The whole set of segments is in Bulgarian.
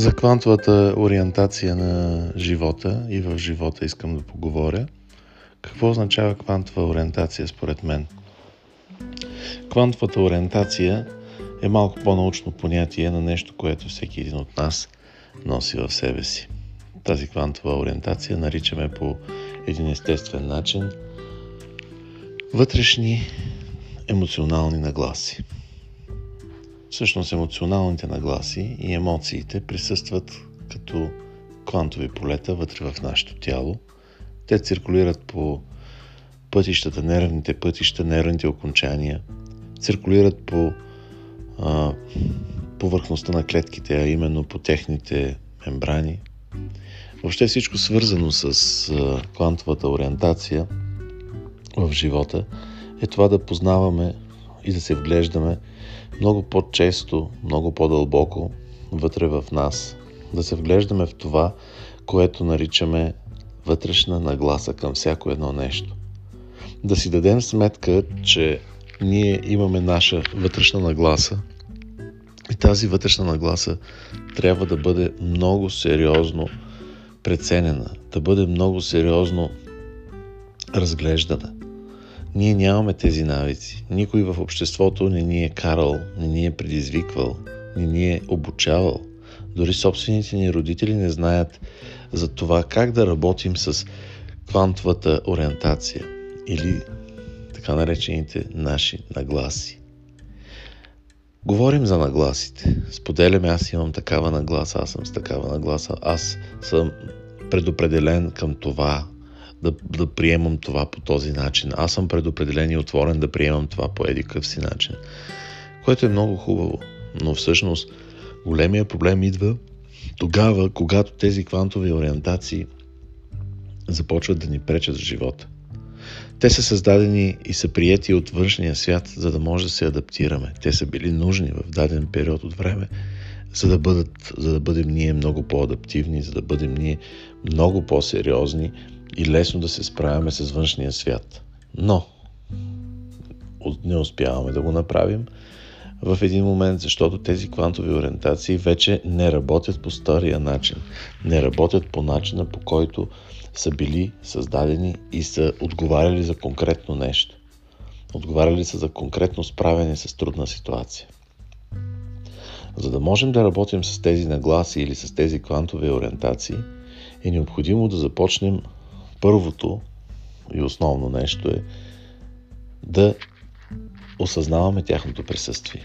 За квантовата ориентация на живота и в живота искам да поговоря. Какво означава квантова ориентация според мен? Квантовата ориентация е малко по-научно понятие на нещо, което всеки един от нас носи в себе си. Тази квантова ориентация наричаме по един естествен начин вътрешни емоционални нагласи. Всъщност емоционалните нагласи и емоциите присъстват като квантови полета вътре в нашето тяло. Те циркулират по пътищата, нервните пътища, нервните окончания, циркулират по а, повърхността на клетките, а именно по техните мембрани. Въобще всичко свързано с а, квантовата ориентация в живота е това да познаваме и да се вглеждаме много по-често, много по-дълбоко вътре в нас. Да се вглеждаме в това, което наричаме вътрешна нагласа към всяко едно нещо. Да си дадем сметка, че ние имаме наша вътрешна нагласа и тази вътрешна нагласа трябва да бъде много сериозно преценена, да бъде много сериозно разглеждана. Ние нямаме тези навици. Никой в обществото не ни е карал, не ни е предизвиквал, не ни е обучавал. Дори собствените ни родители не знаят за това как да работим с квантовата ориентация или така наречените наши нагласи. Говорим за нагласите. Споделяме, аз имам такава нагласа, аз съм с такава нагласа, аз съм предопределен към това, да, да приемам това по този начин. Аз съм предопределен и отворен да приемам това по едикъв си начин. Което е много хубаво. Но всъщност големия проблем идва тогава, когато тези квантови ориентации започват да ни пречат в живота. Те са създадени и са приети от външния свят, за да може да се адаптираме. Те са били нужни в даден период от време, за да, бъдат, за да бъдем ние много по-адаптивни, за да бъдем ние много по-сериозни и лесно да се справяме с външния свят. Но не успяваме да го направим в един момент, защото тези квантови ориентации вече не работят по стария начин. Не работят по начина, по който са били създадени и са отговаряли за конкретно нещо. Отговаряли са за конкретно справяне с трудна ситуация. За да можем да работим с тези нагласи или с тези квантови ориентации, е необходимо да започнем Първото и основно нещо е да осъзнаваме тяхното присъствие.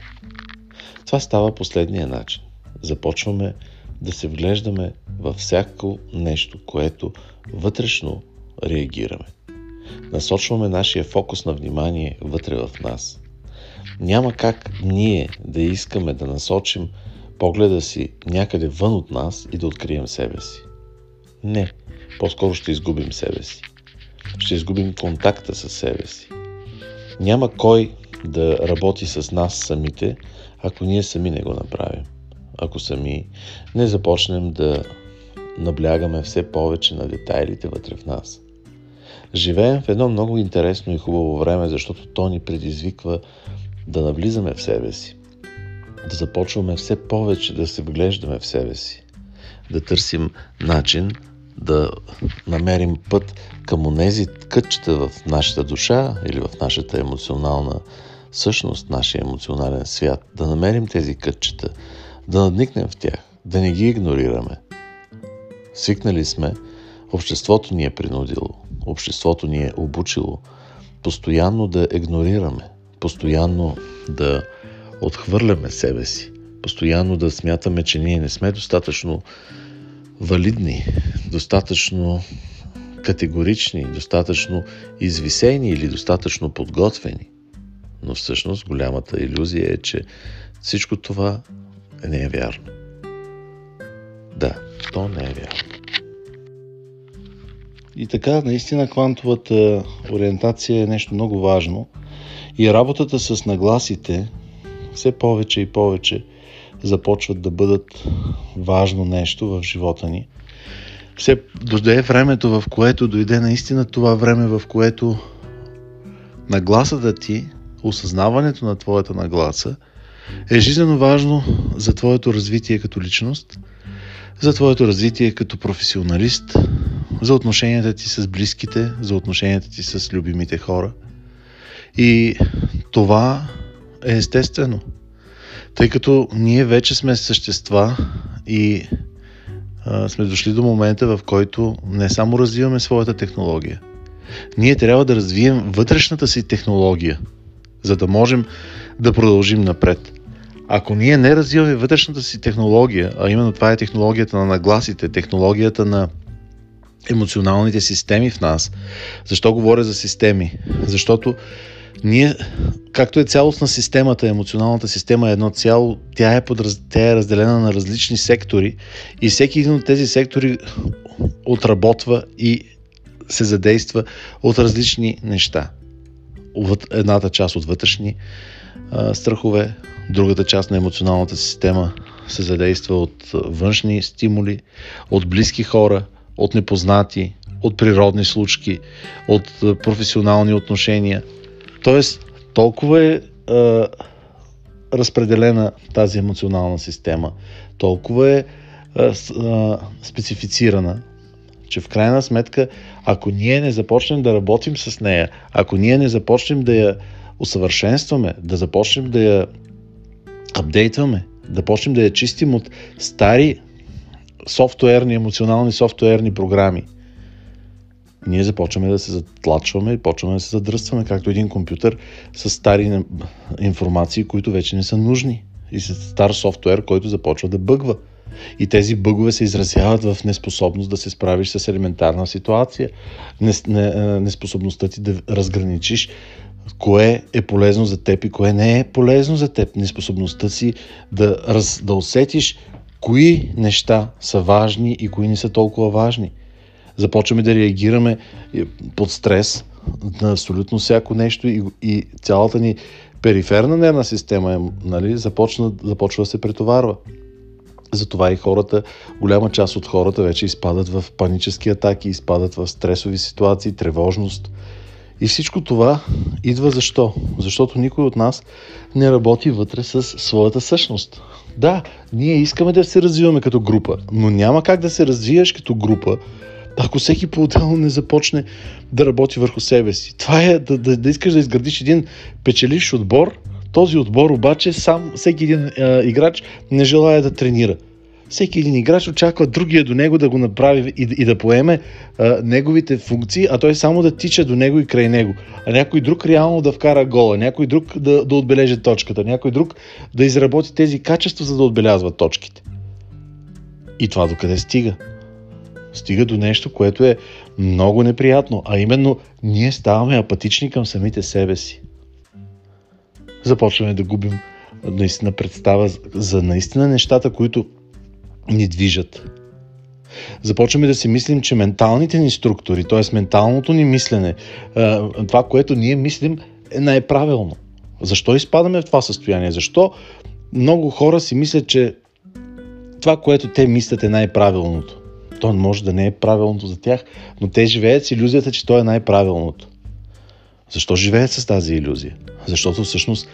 Това става последния начин. Започваме да се вглеждаме във всяко нещо, което вътрешно реагираме. Насочваме нашия фокус на внимание вътре в нас. Няма как ние да искаме да насочим погледа си някъде вън от нас и да открием себе си. Не по-скоро ще изгубим себе си. Ще изгубим контакта с себе си. Няма кой да работи с нас самите, ако ние сами не го направим. Ако сами не започнем да наблягаме все повече на детайлите вътре в нас. Живеем в едно много интересно и хубаво време, защото то ни предизвиква да навлизаме в себе си, да започваме все повече да се вглеждаме в себе си, да търсим начин да намерим път към онези кътчета в нашата душа или в нашата емоционална същност, нашия емоционален свят, да намерим тези кътчета, да надникнем в тях, да не ги игнорираме. Свикнали сме, обществото ни е принудило, обществото ни е обучило постоянно да игнорираме, постоянно да отхвърляме себе си, постоянно да смятаме, че ние не сме достатъчно валидни, достатъчно категорични, достатъчно извисени или достатъчно подготвени. Но всъщност голямата иллюзия е, че всичко това не е вярно. Да, то не е вярно. И така, наистина квантовата ориентация е нещо много важно и работата с нагласите все повече и повече започват да бъдат важно нещо в живота ни. Все дойде времето, в което дойде наистина това време, в което нагласата ти, осъзнаването на твоята нагласа е жизненно важно за твоето развитие като личност за твоето развитие като професионалист, за отношенията ти с близките, за отношенията ти с любимите хора. И това е естествено, тъй като ние вече сме същества и а, сме дошли до момента, в който не само развиваме своята технология, ние трябва да развием вътрешната си технология, за да можем да продължим напред. Ако ние не развиваме вътрешната си технология, а именно това е технологията на нагласите, технологията на емоционалните системи в нас. Защо говоря за системи? Защото ние, както е цялостна системата, емоционалната система е едно цяло, тя е, подраз... тя е разделена на различни сектори и всеки един от тези сектори отработва и се задейства от различни неща. Едната част от вътрешни а, страхове, другата част на емоционалната система се задейства от външни стимули, от близки хора, от непознати, от природни случки, от професионални отношения. Тоест, толкова е а, разпределена тази емоционална система, толкова е а, а, специфицирана, че в крайна сметка, ако ние не започнем да работим с нея, ако ние не започнем да я усъвършенстваме, да започнем да я апдейтваме, да почнем да я чистим от стари софтуерни, емоционални софтуерни програми, ние започваме да се затлачваме и почваме да се задръстваме, както един компютър с стари информации, които вече не са нужни. И с стар софтуер, който започва да бъгва. И тези бъгове се изразяват в неспособност да се справиш с елементарна ситуация. Неспособността ти да разграничиш кое е полезно за теб и кое не е полезно за теб. Неспособността си да, раз, да усетиш кои неща са важни и кои не са толкова важни. Започваме да реагираме под стрес на абсолютно всяко нещо и, и цялата ни периферна нервна система е, нали, започна, започва да се претоварва. Затова и хората, голяма част от хората вече изпадат в панически атаки, изпадат в стресови ситуации, тревожност. И всичко това идва защо? Защото никой от нас не работи вътре с своята същност. Да, ние искаме да се развиваме като група, но няма как да се развиеш като група, ако всеки по-отделно не започне да работи върху себе си. Това е да, да, да искаш да изградиш един печеливш отбор, този отбор обаче сам, всеки един а, играч не желая да тренира всеки един играч очаква другия до него да го направи и, и да поеме а, неговите функции, а той само да тича до него и край него. А някой друг реално да вкара гола, някой друг да, да отбележи точката, някой друг да изработи тези качества, за да отбелязва точките. И това докъде стига? Стига до нещо, което е много неприятно, а именно ние ставаме апатични към самите себе си. Започваме да губим наистина представа за наистина нещата, които ни движат. Започваме да си мислим, че менталните ни структури, т.е. менталното ни мислене, това, което ние мислим, е най-правилно. Защо изпадаме в това състояние? Защо много хора си мислят, че това, което те мислят е най-правилното? То може да не е правилното за тях, но те живеят с иллюзията, че то е най-правилното. Защо живеят с тази иллюзия? Защото всъщност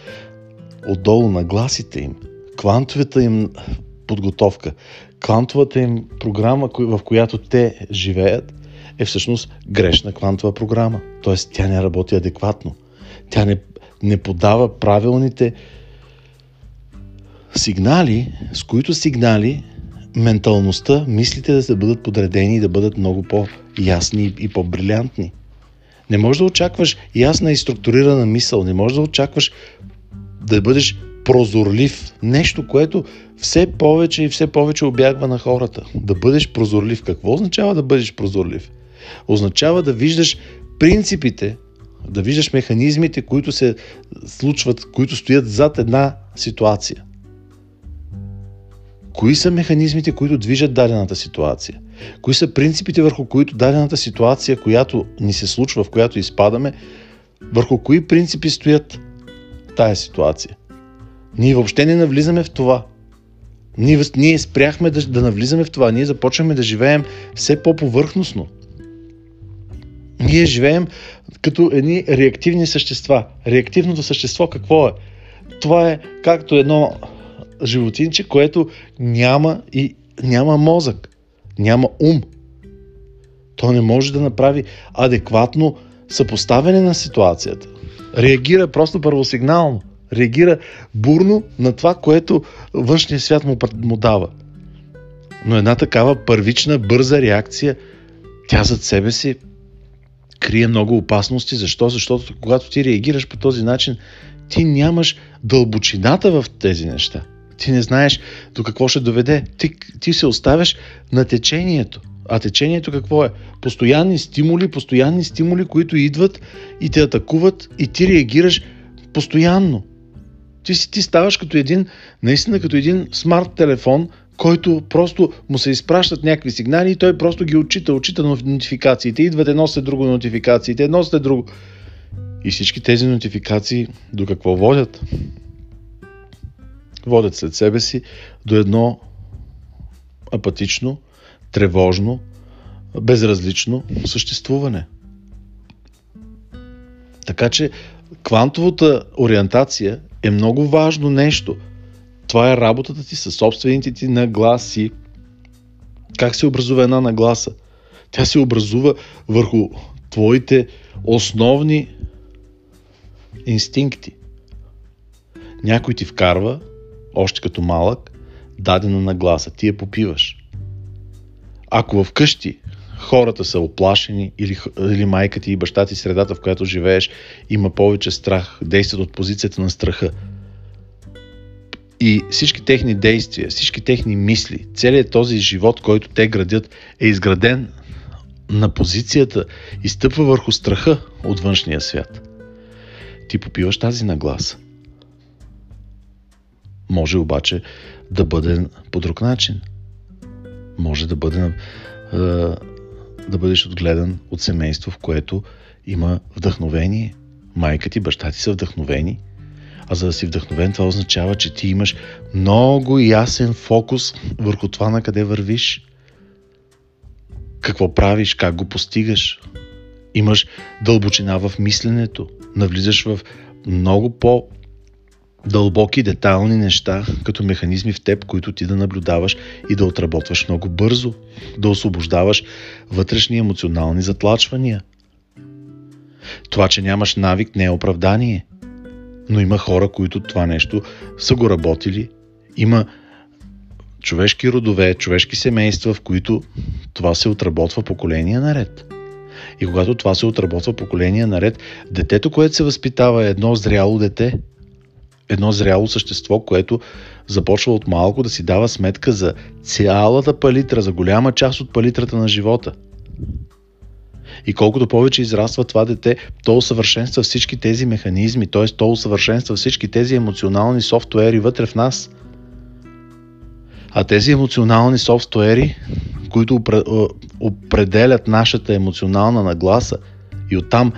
отдолу на гласите им, квантовата им подготовка. Квантовата им програма, в която те живеят, е всъщност грешна квантова програма. Тоест тя не работи адекватно. Тя не, не подава правилните сигнали, с които сигнали менталността, мислите да се бъдат подредени и да бъдат много по-ясни и по-брилянтни. Не можеш да очакваш ясна и структурирана мисъл, не можеш да очакваш да бъдеш прозорлив. Нещо, което все повече и все повече обягва на хората. Да бъдеш прозорлив. Какво означава да бъдеш прозорлив? Означава да виждаш принципите, да виждаш механизмите, които се случват, които стоят зад една ситуация. Кои са механизмите, които движат дадената ситуация? Кои са принципите, върху които дадената ситуация, която ни се случва, в която изпадаме, върху кои принципи стоят тая ситуация? Ние въобще не навлизаме в това. Ние, ние спряхме да, да навлизаме в това. Ние започваме да живеем все по-повърхностно. Ние живеем като едни реактивни същества. Реактивното същество какво е? Това е както едно животинче, което няма и няма мозък, няма ум. То не може да направи адекватно съпоставяне на ситуацията. Реагира просто първосигнално. Реагира бурно на това, което външният свят му, му дава. Но една такава първична, бърза реакция, тя зад себе си крие много опасности. Защо? Защото когато ти реагираш по този начин, ти нямаш дълбочината в тези неща. Ти не знаеш до какво ще доведе. Ти, ти се оставяш на течението. А течението какво е? Постоянни стимули, постоянни стимули, които идват и те атакуват и ти реагираш постоянно. Ти си ти ставаш като един, наистина като един смарт телефон, който просто му се изпращат някакви сигнали и той просто ги отчита, отчита нотификациите. Идват едно след друго нотификациите, едно след друго. И всички тези нотификации до какво водят? Водят след себе си до едно апатично, тревожно, безразлично съществуване. Така че квантовата ориентация е много важно нещо. Това е работата ти със собствените ти нагласи. Как се образува една нагласа? Тя се образува върху твоите основни инстинкти. Някой ти вкарва, още като малък, дадена нагласа. Ти я попиваш. Ако вкъщи хората са оплашени или, или майка ти и баща ти, средата в която живееш, има повече страх, действат от позицията на страха. И всички техни действия, всички техни мисли, целият този живот, който те градят, е изграден на позицията и стъпва върху страха от външния свят. Ти попиваш тази нагласа. Може обаче да бъде по друг начин. Може да бъде да бъдеш отгледан от семейство, в което има вдъхновение. Майка ти, баща ти са вдъхновени. А за да си вдъхновен, това означава, че ти имаш много ясен фокус върху това на къде вървиш. Какво правиш, как го постигаш. Имаш дълбочина в мисленето. Навлизаш в много по дълбоки, детайлни неща, като механизми в теб, които ти да наблюдаваш и да отработваш много бързо, да освобождаваш вътрешни емоционални затлачвания. Това, че нямаш навик, не е оправдание. Но има хора, които това нещо са го работили. Има човешки родове, човешки семейства, в които това се отработва поколения наред. И когато това се отработва поколения наред, детето, което се възпитава е едно зряло дете – едно зряло същество, което започва от малко да си дава сметка за цялата палитра, за голяма част от палитрата на живота. И колкото повече израства това дете, то усъвършенства всички тези механизми, т.е. то усъвършенства всички тези емоционални софтуери вътре в нас. А тези емоционални софтуери, които определят нашата емоционална нагласа и оттам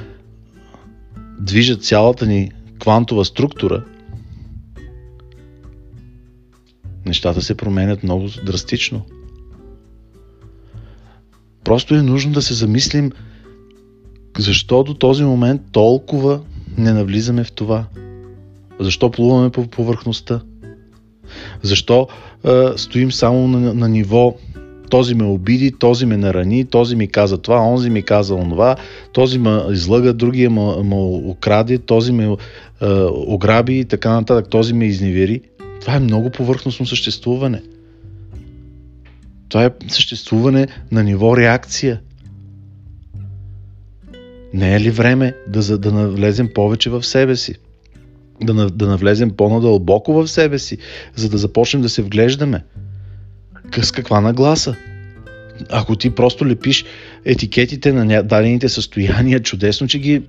движат цялата ни квантова структура, нещата се променят много драстично. Просто е нужно да се замислим защо до този момент толкова не навлизаме в това. Защо плуваме по повърхността? Защо е, стоим само на, на ниво този ме обиди, този ме нарани, този ми каза това, онзи ми каза онова, този ме излъга, другия ме, ме украде, този ме е, ограби и така нататък, този ме изневери. Това е много повърхностно съществуване. Това е съществуване на ниво реакция. Не е ли време да, да навлезем повече в себе си? Да, да навлезем по-надълбоко в себе си, за да започнем да се вглеждаме? С каква нагласа? Ако ти просто лепиш етикетите на дадените състояния, чудесно, че ги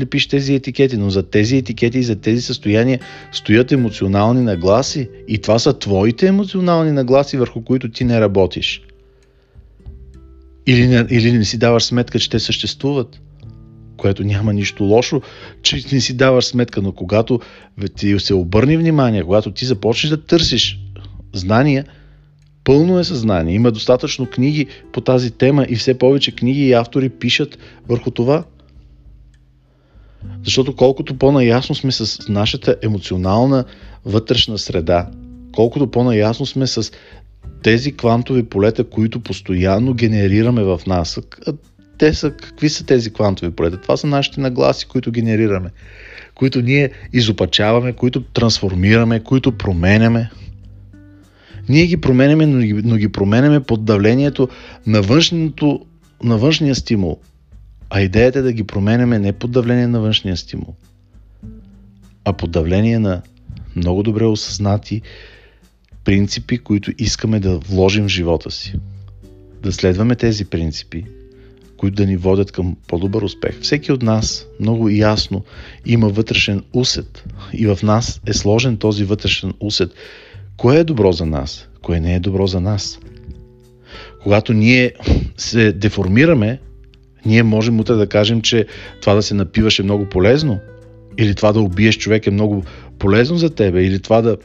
лепиш тези етикети, но за тези етикети и за тези състояния стоят емоционални нагласи и това са твоите емоционални нагласи, върху които ти не работиш. Или не, или не си даваш сметка, че те съществуват, което няма нищо лошо, че не си даваш сметка, но когато ти се обърни внимание, когато ти започнеш да търсиш знания – Пълно е съзнание. Има достатъчно книги по тази тема и все повече книги и автори пишат върху това. Защото колкото по-наясно сме с нашата емоционална вътрешна среда, колкото по-наясно сме с тези квантови полета, които постоянно генерираме в нас. Те са, какви са тези квантови полета? Това са нашите нагласи, които генерираме, които ние изопачаваме, които трансформираме, които променяме. Ние ги променяме, но ги, но ги променяме под давлението на, външното, на външния стимул. А идеята е да ги променяме не под давление на външния стимул, а под давление на много добре осъзнати принципи, които искаме да вложим в живота си. Да следваме тези принципи, които да ни водят към по-добър успех. Всеки от нас много ясно има вътрешен усет и в нас е сложен този вътрешен усет. Кое е добро за нас, кое не е добро за нас. Когато ние се деформираме, ние можем утре да кажем, че това да се напиваш е много полезно, или това да убиеш човек е много полезно за тебе, или това да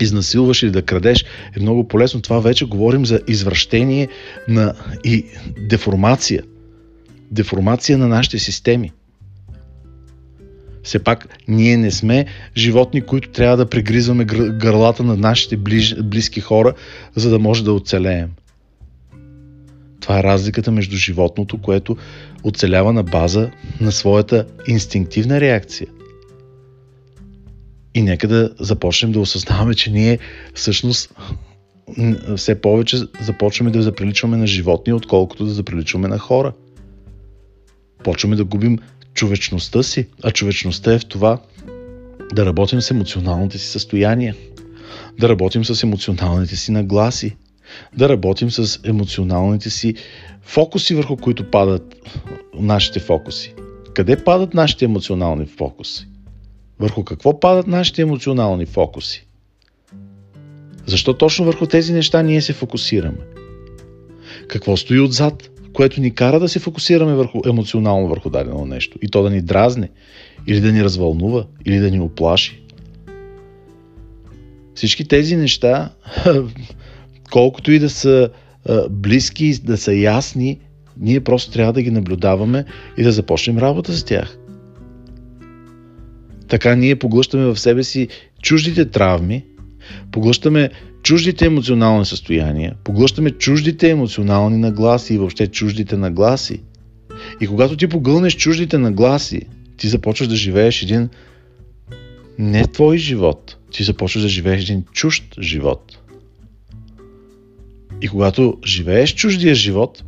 изнасилваш или да крадеш е много полезно. Това вече говорим за извращение на и деформация. Деформация на нашите системи. Все пак ние не сме животни, които трябва да прегризваме гърлата на нашите ближ, близки хора, за да може да оцелеем. Това е разликата между животното, което оцелява на база на своята инстинктивна реакция и нека да започнем да осъзнаваме, че ние всъщност все повече започваме да заприличваме на животни, отколкото да заприличваме на хора. Почваме да губим човечността си, а човечността е в това да работим с емоционалните си състояния, да работим с емоционалните си нагласи, да работим с емоционалните си фокуси, върху които падат нашите фокуси. Къде падат нашите емоционални фокуси? Върху какво падат нашите емоционални фокуси? Защо точно върху тези неща ние се фокусираме? Какво стои отзад, което ни кара да се фокусираме върху, емоционално върху дадено нещо? И то да ни дразне, или да ни развълнува, или да ни оплаши? Всички тези неща, колкото и да са близки, да са ясни, ние просто трябва да ги наблюдаваме и да започнем работа с тях. Така ние поглъщаме в себе си чуждите травми, поглъщаме чуждите емоционални състояния, поглъщаме чуждите емоционални нагласи и въобще чуждите нагласи. И когато ти погълнеш чуждите нагласи, ти започваш да живееш един не твой живот, ти започваш да живееш един чужд живот. И когато живееш чуждия живот,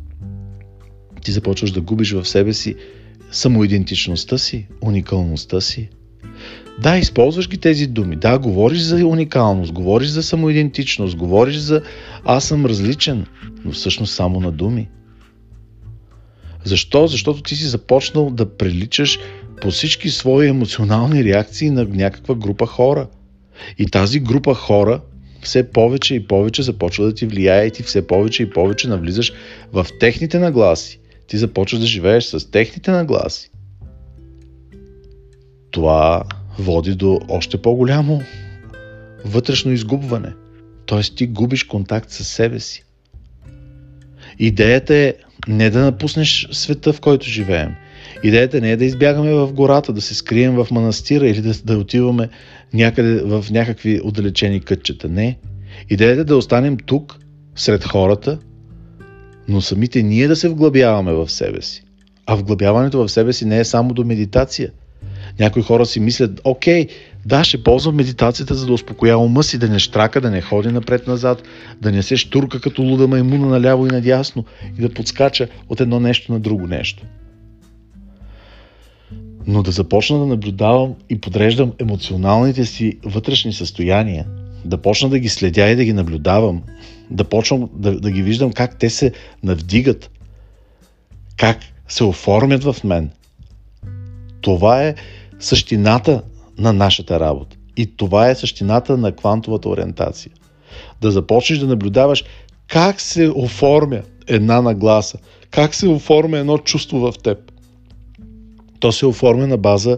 ти започваш да губиш в себе си самоидентичността си, уникалността си, да, използваш ги тези думи. Да, говориш за уникалност, говориш за самоидентичност, говориш за аз съм различен, но всъщност само на думи. Защо? Защото ти си започнал да приличаш по всички свои емоционални реакции на някаква група хора. И тази група хора все повече и повече започва да ти влияе и ти все повече и повече навлизаш в техните нагласи. Ти започваш да живееш с техните нагласи. Това води до още по-голямо вътрешно изгубване. Тоест ти губиш контакт с себе си. Идеята е не да напуснеш света, в който живеем. Идеята не е да избягаме в гората, да се скрием в манастира или да, да отиваме някъде в някакви отдалечени кътчета. Не. Идеята е да останем тук, сред хората, но самите ние да се вглъбяваме в себе си. А вглъбяването в себе си не е само до медитация – някои хора си мислят, окей, да, ще ползвам медитацията, за да успокоя ума си, да не штрака, да не ходи напред-назад, да не се штурка като луда маймуна наляво и надясно и да подскача от едно нещо на друго нещо. Но да започна да наблюдавам и подреждам емоционалните си вътрешни състояния, да почна да ги следя и да ги наблюдавам, да почвам да, да ги виждам как те се навдигат, как се оформят в мен. Това е същината на нашата работа. И това е същината на квантовата ориентация. Да започнеш да наблюдаваш как се оформя една нагласа, как се оформя едно чувство в теб. То се оформя на база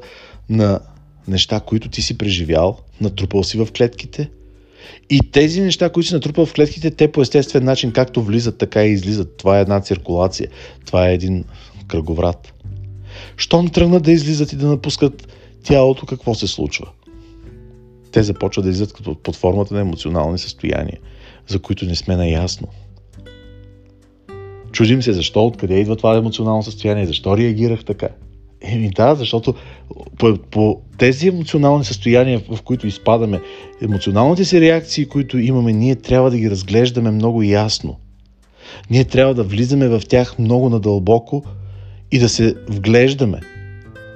на неща, които ти си преживял, натрупал си в клетките. И тези неща, които си натрупал в клетките, те по естествен начин както влизат, така и излизат. Това е една циркулация. Това е един кръговрат. Щом тръгнат да излизат и да напускат тялото, какво се случва? Те започват да излизат като под формата на емоционални състояния. за които не сме наясно. Чудим се защо, откъде идва това емоционално състояние, защо реагирах така. Еми да, защото по, по тези емоционални състояния, в които изпадаме, емоционалните си реакции, които имаме, ние трябва да ги разглеждаме много ясно. Ние трябва да влизаме в тях много надълбоко и да се вглеждаме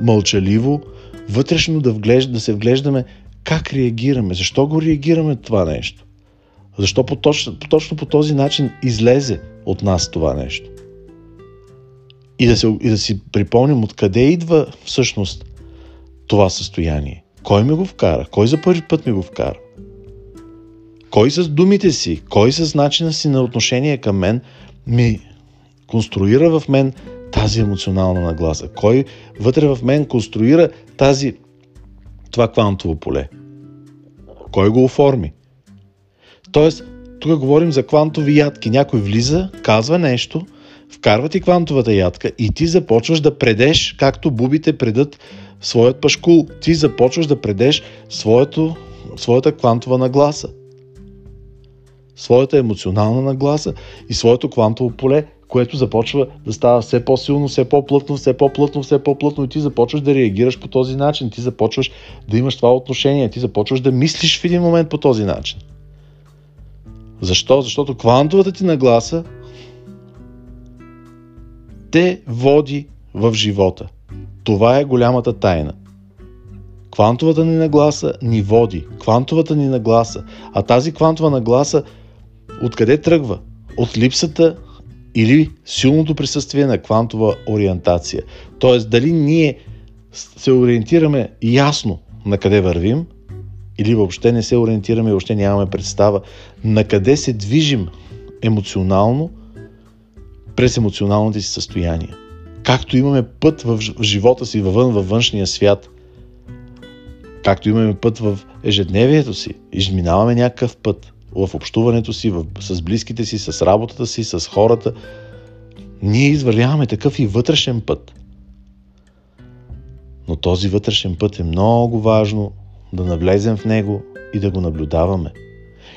мълчаливо, вътрешно да, вглежда, да се вглеждаме как реагираме, защо го реагираме това нещо. Защо по точно, точно по този начин излезе от нас това нещо. И да, се, и да си припомним откъде идва всъщност това състояние. Кой ми го вкара? Кой за първи път ми го вкара? Кой с думите си, кой с начина си на отношение към мен ми конструира в мен тази емоционална нагласа? Кой вътре в мен конструира тази, това квантово поле? Кой го оформи? Тоест, тук говорим за квантови ядки. Някой влиза, казва нещо, вкарва ти квантовата ядка и ти започваш да предеш, както бубите предат своят пашкул. Ти започваш да предеш своето, своята квантова нагласа. Своята емоционална нагласа и своето квантово поле, което започва да става все по-силно, все по-плътно, все по-плътно, все по-плътно и ти започваш да реагираш по този начин. Ти започваш да имаш това отношение, ти започваш да мислиш в един момент по този начин. Защо? Защото квантовата ти нагласа те води в живота. Това е голямата тайна. Квантовата ни нагласа ни води. Квантовата ни нагласа. А тази квантова нагласа откъде тръгва? От липсата или силното присъствие на квантова ориентация. Тоест, дали ние се ориентираме ясно на къде вървим, или въобще не се ориентираме, въобще нямаме представа на къде се движим емоционално през емоционалните си състояния. Както имаме път в живота си въвън, във външния свят, както имаме път в ежедневието си, изминаваме някакъв път в общуването си, в, с близките си, с работата си, с хората, ние извървяваме такъв и вътрешен път. Но този вътрешен път е много важно да навлезем в него и да го наблюдаваме.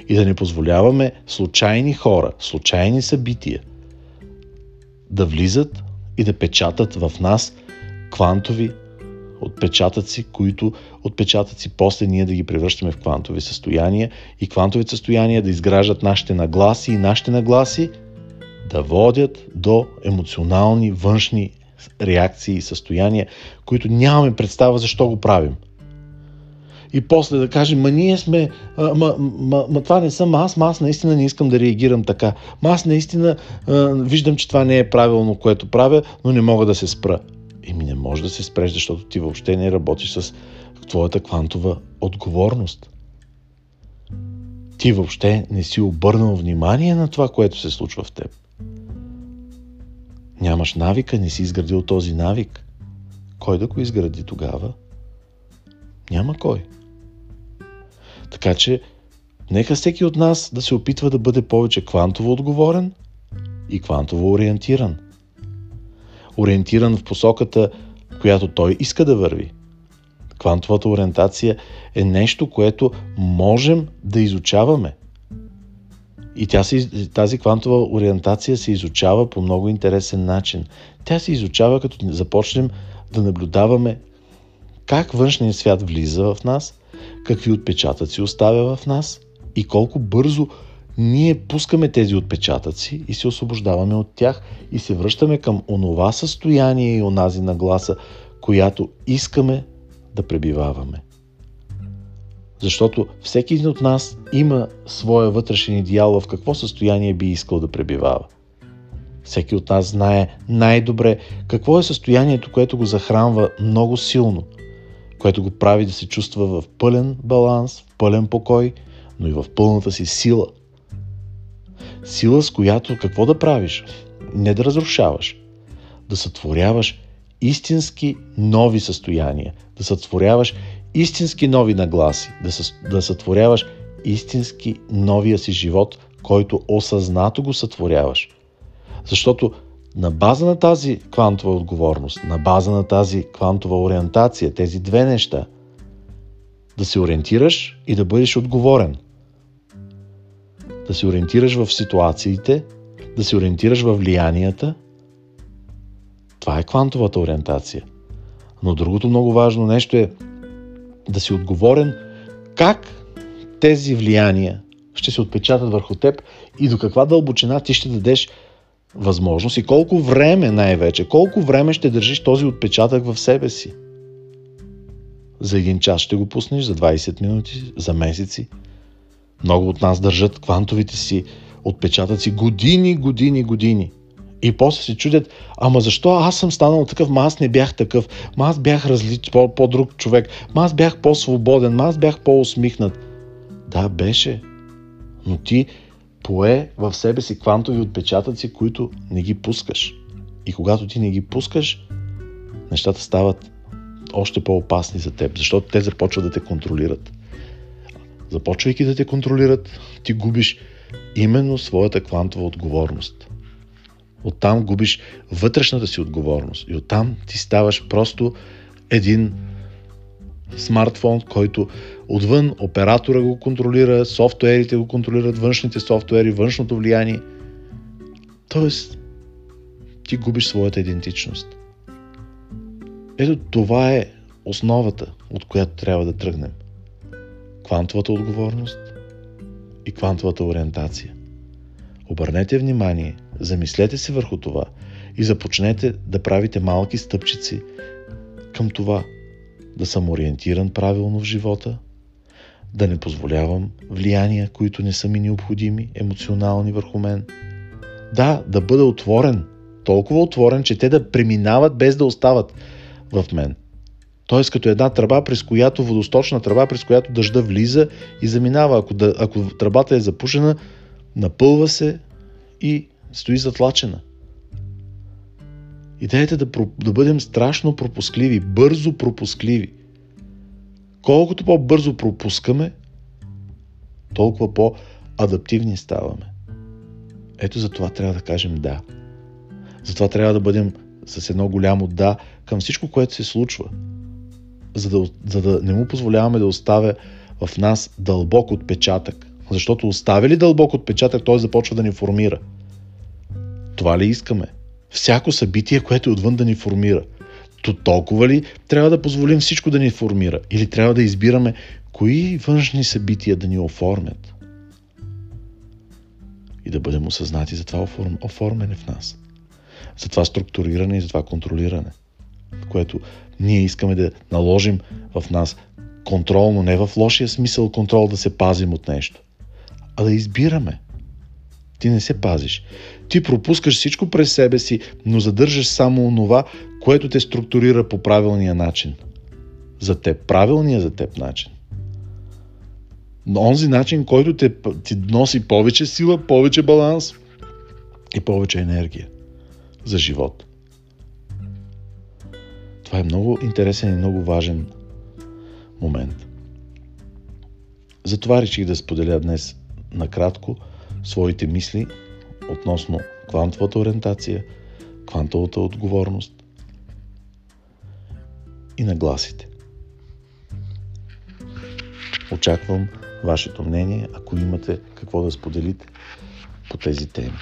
И да не позволяваме случайни хора, случайни събития да влизат и да печатат в нас квантови отпечатъци, които отпечатъци после ние да ги превръщаме в квантови състояния и квантовите състояния да изграждат нашите нагласи и нашите нагласи да водят до емоционални външни реакции и състояния, които нямаме представа защо го правим – и после да кажем, ма ние сме, ма, ма, ма това не съм аз, ма аз наистина не искам да реагирам така. Ма аз наистина а, виждам, че това не е правилно, което правя, но не мога да се спра. Еми не може да се спреш, защото ти въобще не работиш с твоята квантова отговорност. Ти въобще не си обърнал внимание на това, което се случва в теб. Нямаш навика, не си изградил този навик. Кой да го изгради тогава? Няма кой. Така че, нека всеки от нас да се опитва да бъде повече квантово отговорен и квантово ориентиран. Ориентиран в посоката, която той иска да върви. Квантовата ориентация е нещо, което можем да изучаваме. И тя се, тази квантова ориентация се изучава по много интересен начин. Тя се изучава като започнем да наблюдаваме как външният свят влиза в нас какви отпечатъци оставя в нас и колко бързо ние пускаме тези отпечатъци и се освобождаваме от тях и се връщаме към онова състояние и онази нагласа, която искаме да пребиваваме. Защото всеки един от нас има своя вътрешен идеал в какво състояние би искал да пребивава. Всеки от нас знае най-добре какво е състоянието, което го захранва много силно – което го прави да се чувства в пълен баланс, в пълен покой, но и в пълната си сила. Сила, с която какво да правиш? Не да разрушаваш, да сътворяваш истински нови състояния, да сътворяваш истински нови нагласи, да, съ, да сътворяваш истински новия си живот, който осъзнато го сътворяваш. Защото на база на тази квантова отговорност, на база на тази квантова ориентация, тези две неща, да се ориентираш и да бъдеш отговорен. Да се ориентираш в ситуациите, да се ориентираш в влиянията. Това е квантовата ориентация. Но другото много важно нещо е да си отговорен как тези влияния ще се отпечатат върху теб и до каква дълбочина ти ще дадеш възможност и колко време най-вече, колко време ще държиш този отпечатък в себе си. За един час ще го пуснеш, за 20 минути, за месеци. Много от нас държат квантовите си отпечатъци години, години, години. И после се чудят, ама защо аз съм станал такъв, ма аз не бях такъв, ма аз бях различ, по, по-друг човек, ма аз бях по-свободен, ма аз бях по-усмихнат. Да, беше. Но ти пое в себе си квантови отпечатъци, които не ги пускаш. И когато ти не ги пускаш, нещата стават още по-опасни за теб, защото те започват да те контролират. Започвайки да те контролират, ти губиш именно своята квантова отговорност. Оттам губиш вътрешната си отговорност и оттам ти ставаш просто един смартфон, който отвън оператора го контролира, софтуерите го контролират, външните софтуери, външното влияние. Тоест, ти губиш своята идентичност. Ето това е основата, от която трябва да тръгнем. Квантовата отговорност и квантовата ориентация. Обърнете внимание, замислете се върху това и започнете да правите малки стъпчици към това да съм ориентиран правилно в живота, да не позволявам влияния, които не са ми необходими, емоционални върху мен. Да, да бъда отворен, толкова отворен, че те да преминават без да остават в мен. Тоест като една тръба, през която водосточна тръба, през която дъжда влиза и заминава. Ако, да, ако тръбата е запушена, напълва се и стои затлачена. Идеята е да, да бъдем страшно пропускливи, бързо пропускливи. Колкото по-бързо пропускаме, толкова по-адаптивни ставаме. Ето за това трябва да кажем да. Затова трябва да бъдем с едно голямо да към всичко, което се случва. За да, за да не му позволяваме да оставя в нас дълбок отпечатък. Защото оставя ли дълбок отпечатък, той започва да ни формира. Това ли искаме? Всяко събитие, което е отвън да ни формира. То толкова ли трябва да позволим всичко да ни формира? Или трябва да избираме кои външни събития да ни оформят? И да бъдем осъзнати за това оформяне в нас. За това структуриране и за това контролиране. Което ние искаме да наложим в нас контролно, не в лошия смисъл контрол да се пазим от нещо, а да избираме. Ти не се пазиш. Ти пропускаш всичко през себе си, но задържаш само онова, което те структурира по правилния начин. За теб, правилния за теб начин. Но онзи начин, който те, ти носи повече сила, повече баланс и повече енергия за живот. Това е много интересен и много важен момент. Затова реших да споделя днес накратко своите мисли относно квантовата ориентация, квантовата отговорност и нагласите. Очаквам вашето мнение, ако имате какво да споделите по тези теми.